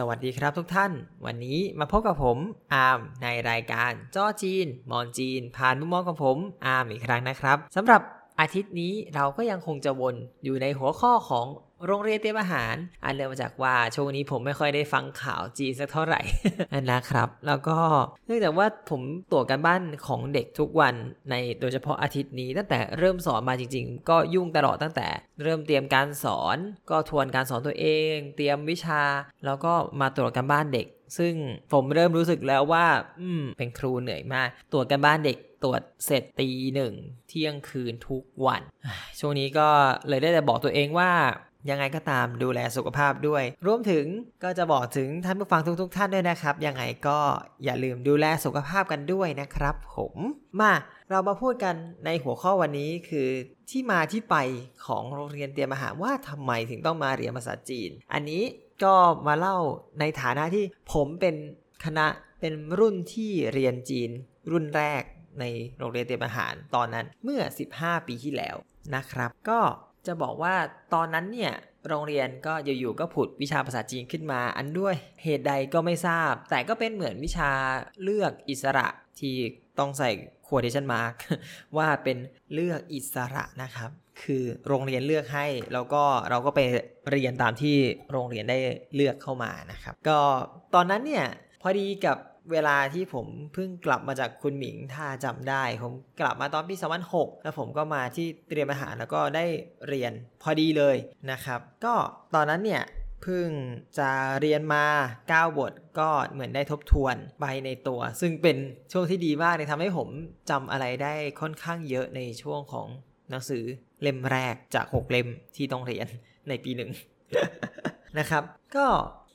สวัสดีครับทุกท่าน วันนี้มาพบกับผมอาร์มในรายการจ้อจีน มอนจีน ผ่านมุมมองของผมอาร์มอีกครั้งนะครับสำหรับอาทิตย์นี้เราก็ยังคงจะวนอยู่ในหัวข้อของ โรงเรียนเตรียมอาหาร อันเริ่มมาจากว่าช่วงนี้ผมไม่ค่อยได้ฟังข่าวจีนสักเท่าไหร่นะครับ แล้วก็เนื่องจากว่าผมตรวจการบ้านของเด็กทุกวันในโดยเฉพาะอาทิตย์นี้ตั้งแต่เริ่มสอนมาจริง ๆ ก็ยุ่งตลอดตั้งแต่ เริ่มเตรียมการสอน ก็ทวนการสอนตัวเอง เตรียมวิชา แล้วก็มาตรวจการบ้านเด็ก ซึ่งผมเริ่มรู้สึกแล้วว่า อืม เป็นครูเหนื่อยมาก ตรวจการบ้านเด็กตรวจเสร็จตีหนึ่งเที่ยงคืนทุกวัน ช่วงนี้ก็เลยได้แต่บอกตัวเองว่า ยังไงก็ตามดูแลสุขภาพด้วย รวมถึงก็จะบอกถึงท่านผู้ฟังทุก ๆ ท่านด้วยนะครับ ยังไงก็อย่าลืมดูแลสุขภาพกันด้วยนะครับ ผม มาเรามาพูดกันในหัวข้อวันนี้คือที่มาที่ไปของโรงเรียนเตรียมอาหารว่าทำไมถึงต้องมาเรียนภาษาจีน อันนี้ก็มาเล่าในฐานะที่ผมเป็นคณะเป็นรุ่นที่เรียนจีน รุ่นแรกในโรงเรียนเตรียมอาหารตอนนั้นเมื่อ 15 ปีที่แล้วนะครับ ก็ จะบอกว่าตอนนั้นเนี่ยโรงเรียนก็อยู่ๆก็ผุดวิชาภาษาจีนขึ้นมา อันด้วยเหตุใดก็ไม่ทราบ แต่ก็เป็นเหมือนวิชาเลือกอิสระที่ต้องใส่ quotation mark ว่าเป็นเลือกอิสระนะครับ คือโรงเรียนเลือกให้ แล้วก็เราก็ไปเรียนตามที่โรงเรียนได้เลือกเข้ามานะครับ ก็ตอนนั้นเนี่ยพอดีกับ เวลาที่ผมเพิ่งกลับมาจากคุณหมิงถ้าจำได้ ผมกลับมาตอนปี2006แล้วผมก็มาที่เตรียมอาหารแล้วก็ได้เรียนพอดีเลยนะครับ ก็ตอนนั้นเนี่ยเพิ่งจะเรียนมา 9 บทก็เหมือนได้ทบทวนไปในตัว ซึ่งเป็นช่วงที่ดีมากเลยทำให้ผมจำอะไรได้ค่อนข้างเยอะในช่วงของหนังสือเล่มแรกจาก 6 เล่มที่ต้องเรียนในปีหนึ่งนะครับ ก็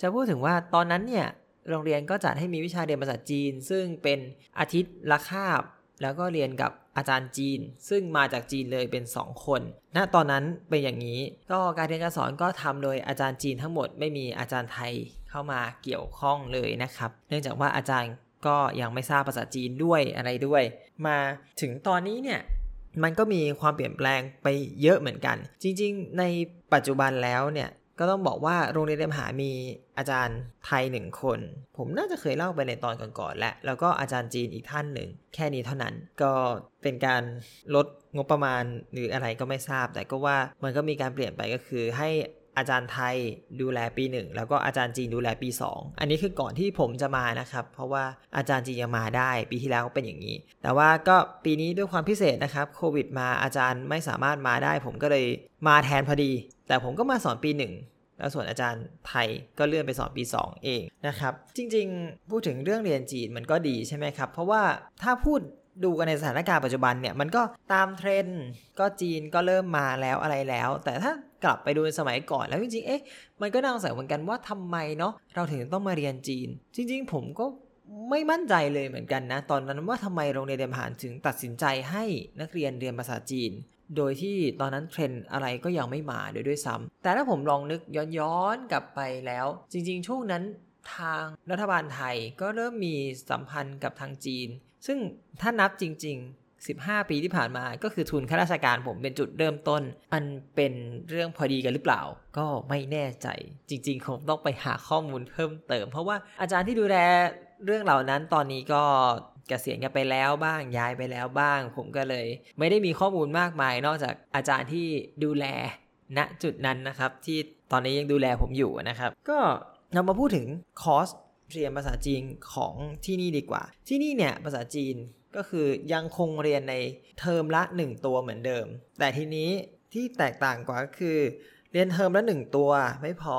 จะพูดถึงว่าตอนนั้นเนี่ย โรงเรียนก็จัดให้มีวิชาเรียนภาษาจีน ซึ่งเป็นอาทิตย์ละคาบ แล้วก็เรียนกับอาจารย์จีน ซึ่งมาจากจีนเลยเป็น 2 คนณตอนนั้นเป็นอย่างนี้ ก็การเรียนการสอนก็ทำโดยอาจารย์จีนทั้งหมดไม่มีอาจารย์ไทยเข้ามาเกี่ยวข้องเลยนะครับ เนื่องจากว่าอาจารย์ก็ยังไม่ทราบภาษาจีนด้วยอะไรด้วย มาถึงตอนนี้เนี่ยมันก็มีความเปลี่ยนแปลงไปเยอะเหมือนกัน จริง ๆ ในปัจจุบันแล้วเนี่ย ก็ต้องบอกว่าโรงเรียนเตรียมหามีอาจารย์ไทยหนึ่งคน ผมน่าจะเคยเล่าไปในตอนก่อนๆและ แล้วก็อาจารย์จีนอีกท่านหนึ่ง แค่นี้เท่านั้นก็เป็นการลดงบประมาณหรืออะไรก็ไม่ทราบ แต่ก็ว่ามันก็มีการเปลี่ยนไปก็คือให้ อาจารย์ไทยดูแลปีหนึ่งแล้วก็อาจารย์จีนดูแลปี 2 อันนี้คือก่อนที่ผมจะมานะครับ เพราะว่าอาจารย์จีนยังมาได้ปีที่แล้วก็เป็นอย่างนี้ แต่ว่าก็ปีนี้ด้วยความพิเศษนะครับโควิดมาอาจารย์ไม่สามารถมาได้ ผมก็เลยมาแทนพอดี แต่ผมก็มาสอนปีหนึ่งแล้วส่วนอาจารย์ไทยก็เลื่อนไปสอนปี 2 เองนะครับ จริงๆ พูดถึงเรื่องเรียนจีนมันก็ดีใช่ไหมครับ เพราะว่าถ้าพูดดูกันในสถานการณ์ปัจจุบันเนี่ย มันก็ตามเทรนด์ก็จีนก็เริ่มมาแล้วอะไรแล้ว แต่ถ้า กลับไปดูสมัยก่อนแล้วจริงๆ เอ๊ะ มันก็น่าสงสัยเหมือนกันว่าทำไมเนาะเราถึงต้องมาเรียนจีน จริง ๆ ผมก็ไม่มั่นใจเลยเหมือนกันนะ ตอนนั้นว่าทำไมโรงเรียนเดียมหานถึงตัดสินใจให้นักเรียนเรียนภาษาจีน โดยที่ตอนนั้นเทรนอะไรก็ยังไม่มาโดยด้วยซ้ำแต่ถ้าผมลองนึกย้อนๆกลับไปแล้ว จริง ๆ ช่วงนั้นทางรัฐบาลไทยก็เริ่มมีสัมพันธ์กับทางจีน ซึ่งถ้านับจริง ๆ 15 ปีที่ผ่านมาก็คือทุนข้าราชการผมเป็นจุดเริ่มต้น อันเป็นเรื่องพอดีกันหรือเปล่า ก็ไม่แน่ใจจริงๆคงต้องไปหาข้อมูลเพิ่มเติม เพราะว่าอาจารย์ที่ดูแลเรื่องเหล่านั้นตอนนี้ก็เกษียณกันไปแล้วบ้างย้ายไปแล้วบ้าง ผมก็เลย ไม่ได้มีข้อมูลมากมาย นอกจากอาจารย์ที่ดูแลณจุดนั้นนะครับ ที่ตอนนี้ยังดูแลผมอยู่นะครับ ก็เรามาพูดถึงคอร์สเรียนภาษาจีนของที่นี่ดีกว่า ที่นี่เนี่ยภาษาจีน ก็คือยังคงเรียนในเทอมละ 1 ตัวเหมือนเดิม แต่ทีนี้ที่แตกต่างกว่าก็คือ เรียนเทอมละ 1 ตัวไม่พอ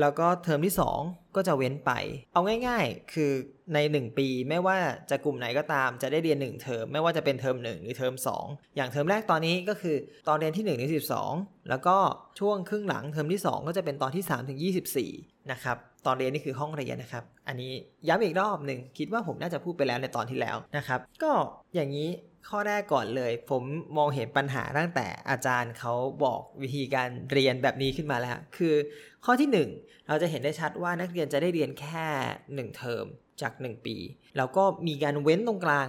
แล้วก็เทอมที่ 2 ก็จะเว้นไป เอาง่ายๆ คือใน 1 ปีไม่ว่าจะกลุ่มไหนก็ตามจะได้เรียน 1 เทอมไม่ว่าจะเป็นเทอม1 หรือเทอม2 อย่างเทอมแรกตอนนี้ก็คือตอนเรียนที่1ถึง12แล้วก็ช่วงครึ่งหลังเทอมที่ 2 ก็จะเป็นตอนที่3ถึง24นะครับ ตอนเรียนนี่คือห้องเรียนนะครับ อันนี้ย้ำอีกรอบหนึ่งคิดว่าผมน่าจะพูดไปแล้วในตอนที่แล้วนะครับ ก็อย่างนี้ข้อแรกก่อนเลย ผมมองเห็นปัญหาตั้งแต่อาจารย์เขาบอกวิธีการเรียนแบบนี้ขึ้นมาแล้ว คือข้อที่ 1 เราจะเห็นได้ชัดว่านักเรียนจะได้เรียนแค่ 1 เทอมจาก 1 ปี แล้วก็มีการเว้นตรงกลาง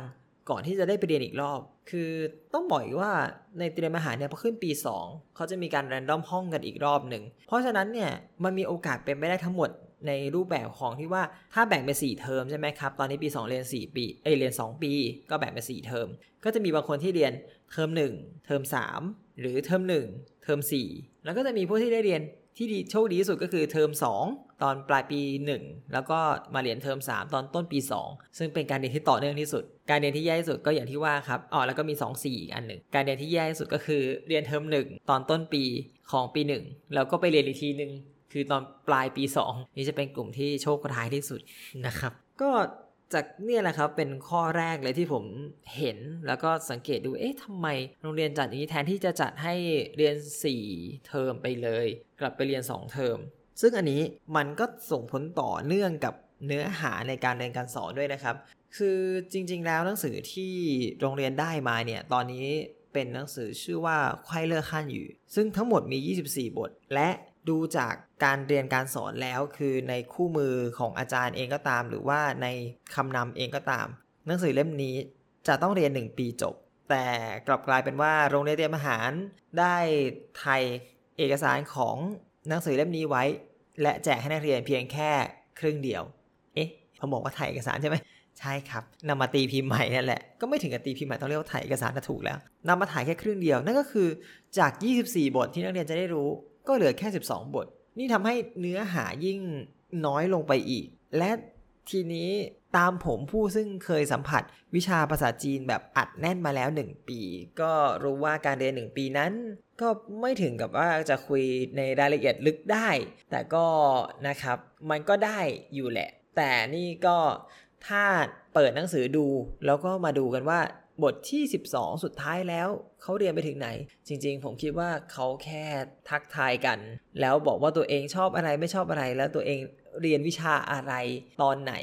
ก่อนที่จะได้ไปเรียนอีกรอบ คือต้องบอกว่าในเตรียมทหารเนี่ยพอขึ้นปี 2 เขาจะมีการ random ห้องกันอีกรอบหนึ่ง เพราะฉะนั้นเนี่ยมันมีโอกาสเป็นไปได้ทั้งหมด ในรูปแบบของที่ว่าถ้าแบ่งเป็น4เทอมใช่ไหมครับ ตอนนี้ปี 2 เรียน 4 ปีเอ๊ยเรียน 2 ปี ก็แบ่งเป็น4เทอม ก็จะมีบางคนที่เรียนเทอม1 เทอม 3 หรือเทอม 1 เทอม 4 แล้วก็จะมีผู้ที่ได้เรียนที่ดีโชคดีที่สุดก็คือเทอม 2 ตอนปลายปี 1 แล้วก็มาเรียนเทอม 3 ตอนต้นปี 2 ซึ่งเป็นการเรียนที่ต่อเนื่องที่สุด การเรียนที่แย่ที่สุดก็อย่างที่ว่าครับอ๋อแล้วก็มี 2 4อีกอันหนึ่งการเรียนที่แย่ที่สุดก็คือเรียนเทอม 1 ตอนต้นปีของปี 1 แล้วก็ไปเรียนอีกทีหนึ่ง คือตอนปลายปี 2 นี่จะเป็นกลุ่มที่โชคร้ายที่สุดนะครับ ก็จากเนี่ยแหละครับเป็นข้อแรกเลยที่ผมเห็นแล้วก็สังเกตดูเอ๊ะทำไมโรงเรียนจัดอย่างนี้แทนที่จะจัดให้เรียน 4 เทอมไปเลย กลับไปเรียน 2 เทอม ซึ่งอันนี้มันก็ส่งผลต่อเนื่องกับเนื้อหาในการเรียนการสอนด้วยนะครับ คือจริง ๆ แล้วหนังสือที่โรงเรียนได้มาเนี่ยตอนนี้เป็นหนังสือชื่อว่าควายเลอร์ขั้นอยู่ ซึ่งทั้งหมดมี 24 บท และ ดูจากการเรียนการสอนแล้วคือในคู่มือของอาจารย์เองก็ตาม หรือว่าในคำนำเองก็ตาม หนังสือเล่มนี้จะต้องเรียน 1 ปีจบ แต่กลับกลายเป็นว่าโรงเรียนเตรียมอาหารได้ไทยเอกสารของหนังสือเล่มนี้ไว้ และแจกให้นักเรียนเพียงแค่ครึ่งเดียว เอ๊ะเขาบอกว่าถ่ายเอกสารใช่ไหมใช่ครับนำมาตีพิมพ์ใหม่นั่นแหละ ก็ไม่ถึงกับตีพิมพ์ใหม่ต้องเรียกว่าถ่ายเอกสารถูกแล้วนำมาถ่ายแค่ครึ่งเดียว นั่นก็คือจาก 24 บทที่นักเรียนจะได้รู้ ก็เหลือแค่ 12 บท นี่ทำให้เนื้อหายิ่งน้อยลงไปอีก และทีนี้ตามผมผู้ซึ่งเคยสัมผัสวิชาภาษาจีนแบบอัดแน่นมาแล้ว 1 ปี ก็รู้ว่าการเรียน 1 ปีนั้น ก็ไม่ถึงกับว่าจะคุยในรายละเอียดลึกได้ แต่ก็นะครับมันก็ได้อยู่แหละ แต่นี่ก็ถ้าเปิดหนังสือดูแล้วก็มาดูกันว่า บทที่ 12 สุดท้ายแล้วเขาเรียนไปถึงไหน จริง ๆ ผมคิดว่าเขาแค่ทักทายกัน แล้วบอกว่าตัวเองชอบอะไรไม่ชอบอะไร แล้วตัวเองเรียนวิชาอะไรตอนไหน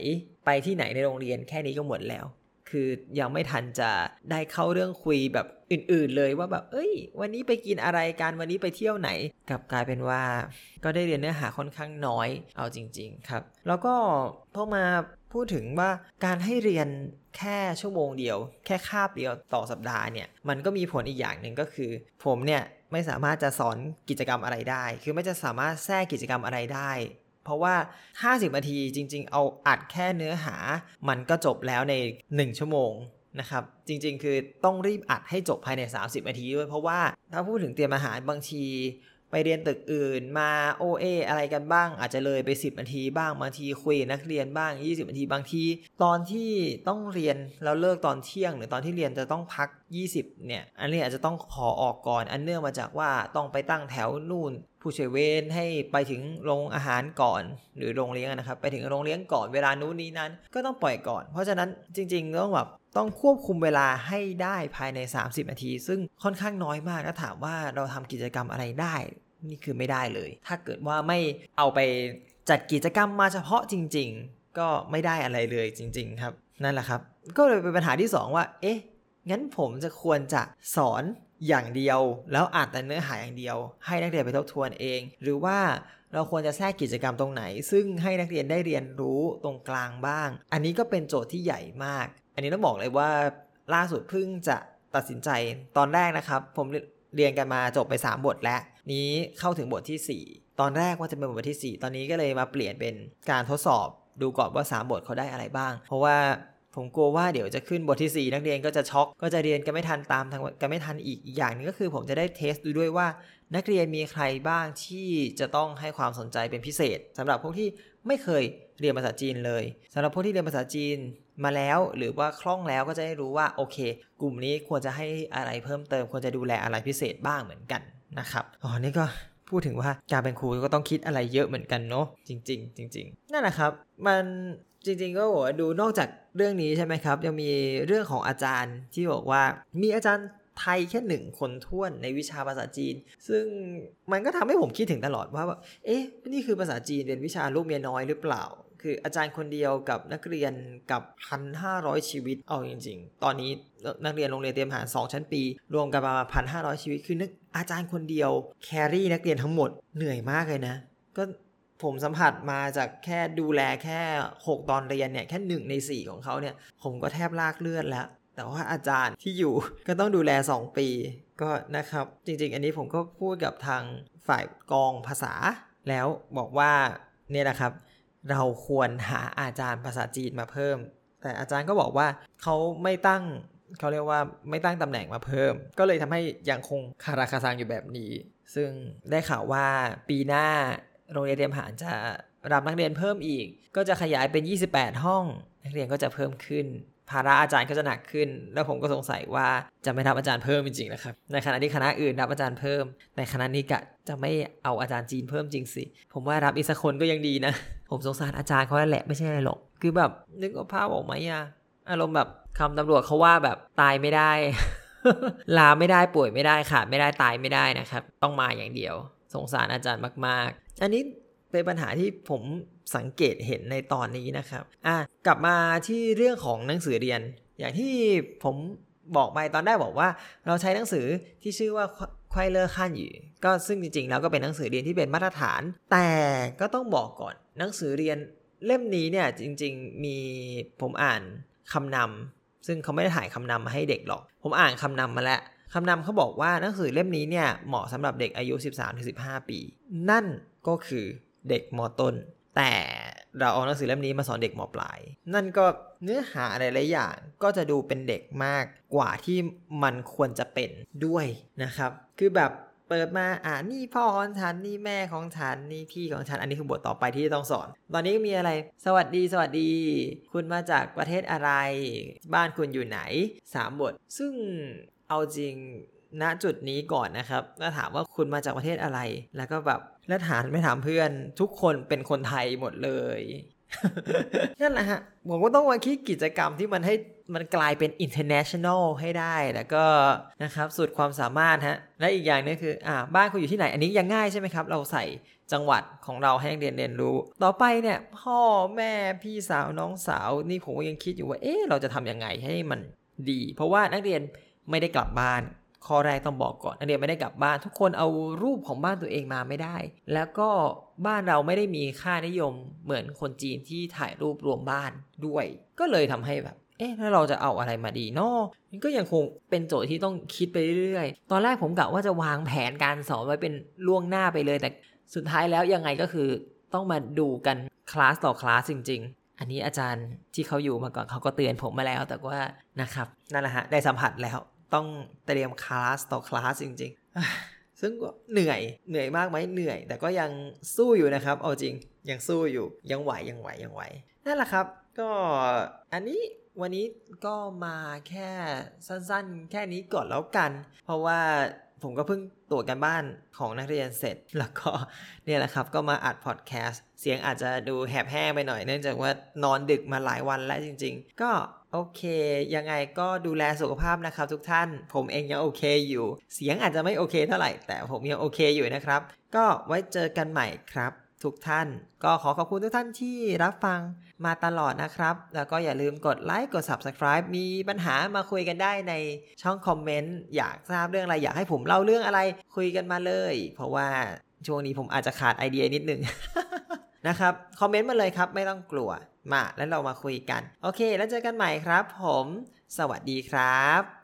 ไปที่ไหนในโรงเรียนแค่นี้ก็หมดแล้ว คือยังไม่ทันจะได้เข้าเรื่องคุยแบบอื่น ๆ เลยว่าแบบเอ้ย วันนี้ไปกินอะไรกันวันนี้ไปเที่ยวไหนกลับกลายเป็นว่า ก็ได้เรียนเนื้อหาค่อนข้างน้อยเอาจริง ๆ ครับ แล้วก็พอมา พูดถึงว่าการให้เรียนแค่ชั่วโมงเดียว แค่คาบเดียวต่อสัปดาห์เนี่ยมันก็มีผลอีกอย่างหนึ่งก็คือ ผมเนี่ยไม่สามารถจะสอนกิจกรรมอะไรได้ คือไม่จะสามารถแทรกกิจกรรมอะไรได้ เพราะว่า 50 นาทีจริง ๆ เอาอัดแค่เนื้อหา มันก็จบแล้วใน 1 ชั่วโมงนะครับจริงๆ คือต้องรีบอัดให้จบภายใน 30 นาทีด้วย เพราะว่าถ้าพูดถึงเตรียมอาหารบางที ไปเรียนตึกอื่นมาโอเออะไรกันบ้าง อาจจะเลยไป 10นาทีบ้างบางทีคุยนักเรียนบ้าง 20นาทีบางที ตอนที่ต้องเรียนแล้วเลิกตอนเที่ยง หรือตอนที่เรียนจะต้องพัก 20 เนี่ย อันนี้อาจจะต้องขอออกก่อน อันเนื่องมาจากว่าต้องไปตั้งแถวนู่นผู้ช่วยเวรให้ไปถึงโรงอาหารก่อน หรือโรงเลี้ยงนะครับ ไปถึงโรงเลี้ยงก่อนเวลานู้นนี้นั้น ก็ต้องปล่อยก่อน เพราะฉะนั้นจริง ๆ ต้องแบบ ต้องควบคุมเวลาให้ได้ภายใน 30 นาที ซึ่งค่อนข้างน้อยมากถ้าถามว่าเราทำกิจกรรมอะไรได้ นี่คือไม่ได้เลย ถ้าเกิดว่าไม่เอาไปจัดกิจกรรมมาเฉพาะจริง ๆ ก็ไม่ได้อะไรเลยจริง ๆ ครับ นั่นแหละครับ ก็เลยเป็นปัญหาที่ 2 ว่า เอ๊ะ งั้นผมจะควรจะสอนอย่างเดียว แล้วอ่านแต่เนื้อหาอย่างเดียว ให้นักเรียนไปทบทวนเอง หรือว่าเราควรจะแทรกกิจกรรมตรงไหน ซึ่งให้นักเรียนได้เรียนรู้ตรงกลางบ้าง อันนี้ก็เป็นโจทย์ที่ใหญ่มาก อันนี้ต้องบอกเลยว่าล่าสุดเพิ่งจะตัดสินใจตอนแรกนะครับ ผมเรียนกันมาจบไป 3 บทแล้ว นี้เข้าถึงบทที่ 4 ตอนแรกว่าจะเป็นบทที่ 4 ตอนนี้ก็เลยมาเปลี่ยนเป็นการทดสอบดูก่อนว่า 3 บทเขาได้อะไรบ้าง เพราะว่าผมกลัวว่าเดี๋ยวจะขึ้นบทที่ 4 นักเรียนก็จะช็อก ก็จะเรียนกันไม่ทันตามทางกันไม่ทันอีกอีกอย่างนึงก็คือ ผมจะได้เทสดูด้วยว่า นักเรียนมีใครบ้างที่จะต้องให้ความสนใจเป็นพิเศษสำหรับพวกที่ ไม่เคยเรียนภาษาจีนเลยสำหรับพวกที่เรียนภาษาจีนมาแล้วหรือว่าคล่องแล้วก็จะได้รู้ว่าโอเค กลุ่มนี้ควรจะให้อะไรเพิ่มเติม ควรจะดูแลอะไรพิเศษบ้างเหมือนกันนะครับอ๋อนี่ก็พูดถึงว่าการเป็นครูก็ต้องคิดอะไรเยอะเหมือนกันเนาะจริง ๆ จริง ๆ นั่นแหละครับ มันจริง ๆ ก็บอกดูนอกจากเรื่องนี้ใช่ไหมครับ ยังมีเรื่องของอาจารย์ที่บอกว่ามีอาจารย์ ไทยแค่หนึ่งคนท้วนในวิชาภาษาจีน ซึ่งมันก็ทำให้ผมคิดถึงตลอดว่าเอ๊ะ นี่คือภาษาจีนเป็นวิชาลูกเมียน้อยหรือเปล่า คืออาจารย์คนเดียวกับนักเรียนกับพันห้าร้อยชีวิตเอาจริง ๆ ตอนนี้นักเรียนโรงเรียนเตรียมทหารสองชั้นปี รวมกันประมาณพันห้าร้อยชีวิต คือนักอาจารย์คนเดียวแครี่นักเรียนทั้งหมดเหนื่อยมากเลยนะ ก็ผมสัมผัสมาจากแค่ดูแลแค่ 6 ตอนเรียนเนี่ย แค่ 1 ใน 4 ของเขาเนี่ย ผมก็แทบลากเลือดแล้ว แต่ว่าอาจารย์ที่อยู่ก็ต้องดูแล 2 ปี ก็นะครับ จริงๆ อันนี้ผมก็พูดกับทางฝ่ายกองภาษา แล้วบอกว่าเนี่ยนะครับ เราควรหาอาจารย์ภาษาจีนมาเพิ่ม แต่อาจารย์ก็บอกว่าเขาไม่ตั้งเขาเรียกว่าไม่ตั้งตำแหน่งมาเพิ่ม ก็เลยทำให้ยังคงคาราคาซังอยู่แบบนี้ ซึ่งได้ข่าวว่าปีหน้าโรงเรียนเตรียมทหารจะรับนักเรียนเพิ่มอีก ก็จะขยายเป็น 28 ห้อง นักเรียนก็จะเพิ่มขึ้น ภาระอาจารย์ก็จะหนักขึ้น แล้วผมก็สงสัยว่าจะไม่รับอาจารย์เพิ่มจริงๆนะครับในขณะที่คณะอื่นรับอาจารย์เพิ่ม ในคณะนี้กะจะไม่เอาอาจารย์จีนเพิ่มจริงสิ ผมว่ารับอีกสักคนก็ยังดีนะ ผมสงสารอาจารย์เขาแหละไม่ใช่อะไรหรอก คือแบบนึกว่าภาพออกไหมอะอารมณ์แบบคำตำรวจเขาว่าแบบตายไม่ได้ ลาไม่ได้ป่วยไม่ได้ขาดไม่ได้ตายไม่ได้นะครับ ต้องมาอย่างเดียว สงสารอาจารย์มาก ๆ อันนี้เป็นปัญหาที่ผม สังเกตเห็นในตอนนี้นะครับอะกลับมาที่เรื่องของหนังสือเรียน อย่างที่ผมบอกไปตอนได้บอกว่า เราใช้หนังสือที่ชื่อว่าควายเลอร์ขั้นอยู่ก็ซึ่งจริงๆ แล้วก็เป็นหนังสือเรียนที่เป็นมาตรฐาน แต่ก็ต้องบอกก่อนหนังสือเรียนเล่มนี้เนี่ยจริง ๆ มีผมอ่านคำนำซึ่งเขาไม่ได้ถ่ายคำนำมาให้เด็กหรอก ผมอ่านคำนำมาแล้วคำนำเขาบอกว่าหนังสือเล่มนี้เนี่ยเหมาะสำหรับเด็กอายุ 13-15 ปี นั่นก็คือเด็กมต้น แต่เราเอาหนังสือเล่มนี้มาสอนเด็กมปลาย นั่นก็เนื้อหาอะไรหลายอย่าง ก็จะดูเป็นเด็กมากกว่าที่มันควรจะเป็นด้วยนะครับ คือแบบเปิดมาอ่านี่พ่อของฉันนี่แม่ของฉันนี่พี่ของฉันอันนี้คือบทต่อไปที่ต้องสอน ตอนนี้มีอะไร สวัสดีสวัสดี คุณมาจากประเทศอะไร บ้านคุณอยู่ไหน 3 บท ซึ่งเอาจริง ณจุดนี้ก่อนนะครับถ้าถามว่าคุณมาจากประเทศอะไร แล้วก็แบบแล้วถามไม่ถามเพื่อน ทุกคนเป็นคนไทยหมดเลยนั่นแหละฮะผมก็ต้องมาคิดกิจกรรมที่มันให้มันกลายเป็น international ให้ได้แล้วก็นะครับสุดความสามารถฮะและอีกอย่างนึงคืออ่าบ้านคุณอยู่ที่ไหนอันนี้ยังง่ายใช่ไหมครับ เราใส่จังหวัดของเราให้นักเรียนเรียนรู้ ต่อไปเนี่ยพ่อแม่พี่สาวน้องสาว นี่ผมยังคิดอยู่ว่าเอ๊ะเราจะทำยังไงให้มันดี เพราะว่านักเรียนไม่ได้กลับบ้าน ข้อแรกต้องบอกก่อนนักเรียนไม่ได้กลับบ้าน ทุกคนเอารูปของบ้านตัวเองมาไม่ได้ แล้วก็บ้านเราไม่ได้มีค่านิยมเหมือนคนจีนที่ถ่ายรูปรวมบ้านด้วย ก็เลยทำให้แบบเอ๊ะแล้วเราจะเอาอะไรมาดีเนาะมันก็ยังคงเป็นโจทย์ที่ต้องคิดไปเรื่อยๆ ตอนแรกผมกะว่าจะวางแผนการสอนไว้เป็นล่วงหน้าไปเลย แต่สุดท้ายแล้วยังไงก็คือต้องมาดูกันคลาสต่อคลาสจริง ๆ อันนี้อาจารย์ที่เขาอยู่มาก่อนเขาก็เตือนผมมาแล้ว แต่ว่านะครับนั่นแหละฮะได้สัมผัสแล้ว ต้องเตรียมคลาสต่อคลาสจริงๆ ซึ่งก็เหนื่อยเหนื่อยมากไหมเหนื่อย แต่ก็ยังสู้อยู่นะครับ เอาจริงยังสู้อยู่ยังไหวยังไหวยังไหวนั่นแหละครับ ก็อันนี้วันนี้ก็มาแค่สั้นๆ แค่นี้ก่อนแล้วกัน เพราะว่าผมก็เพิ่งตรวจกันบ้านของนักเรียนเสร็จ แล้วก็เนี่ยแหละครับ ก็มาอัดพอดแคสต์ เสียงอาจจะดูแหบแห้งไปหน่อย เนื่องจากว่านอนดึกมาหลายวันแล้วจริง ๆ ก็ โอเค ยังไงก็ดูแลสุขภาพนะครับทุกท่าน ผมเองยังโอเคอยู่ เสียงอาจจะไม่โอเคเท่าไหร่ แต่ผมยังโอเคอยู่นะครับ ก็ไว้เจอกันใหม่ครับ ทุกท่าน ก็ขอขอบคุณทุกท่านที่รับฟังมาตลอดนะครับ แล้วก็อย่าลืมกดไลค์ กด Subscribe มีปัญหามาคุยกันได้ในช่องคอมเมนต์ อยากทราบเรื่องอะไร อยากให้ผมเล่าเรื่องอะไร คุยกันมาเลย เพราะว่าช่วงนี้ผมอาจจะขาดไอเดียนิดนึง นะครับคอมเมนต์มาเลยครับไม่ต้องกลัวมาแล้วเรามาคุยกัน โอเค แล้วเจอกันใหม่ครับ ผม สวัสดีครับ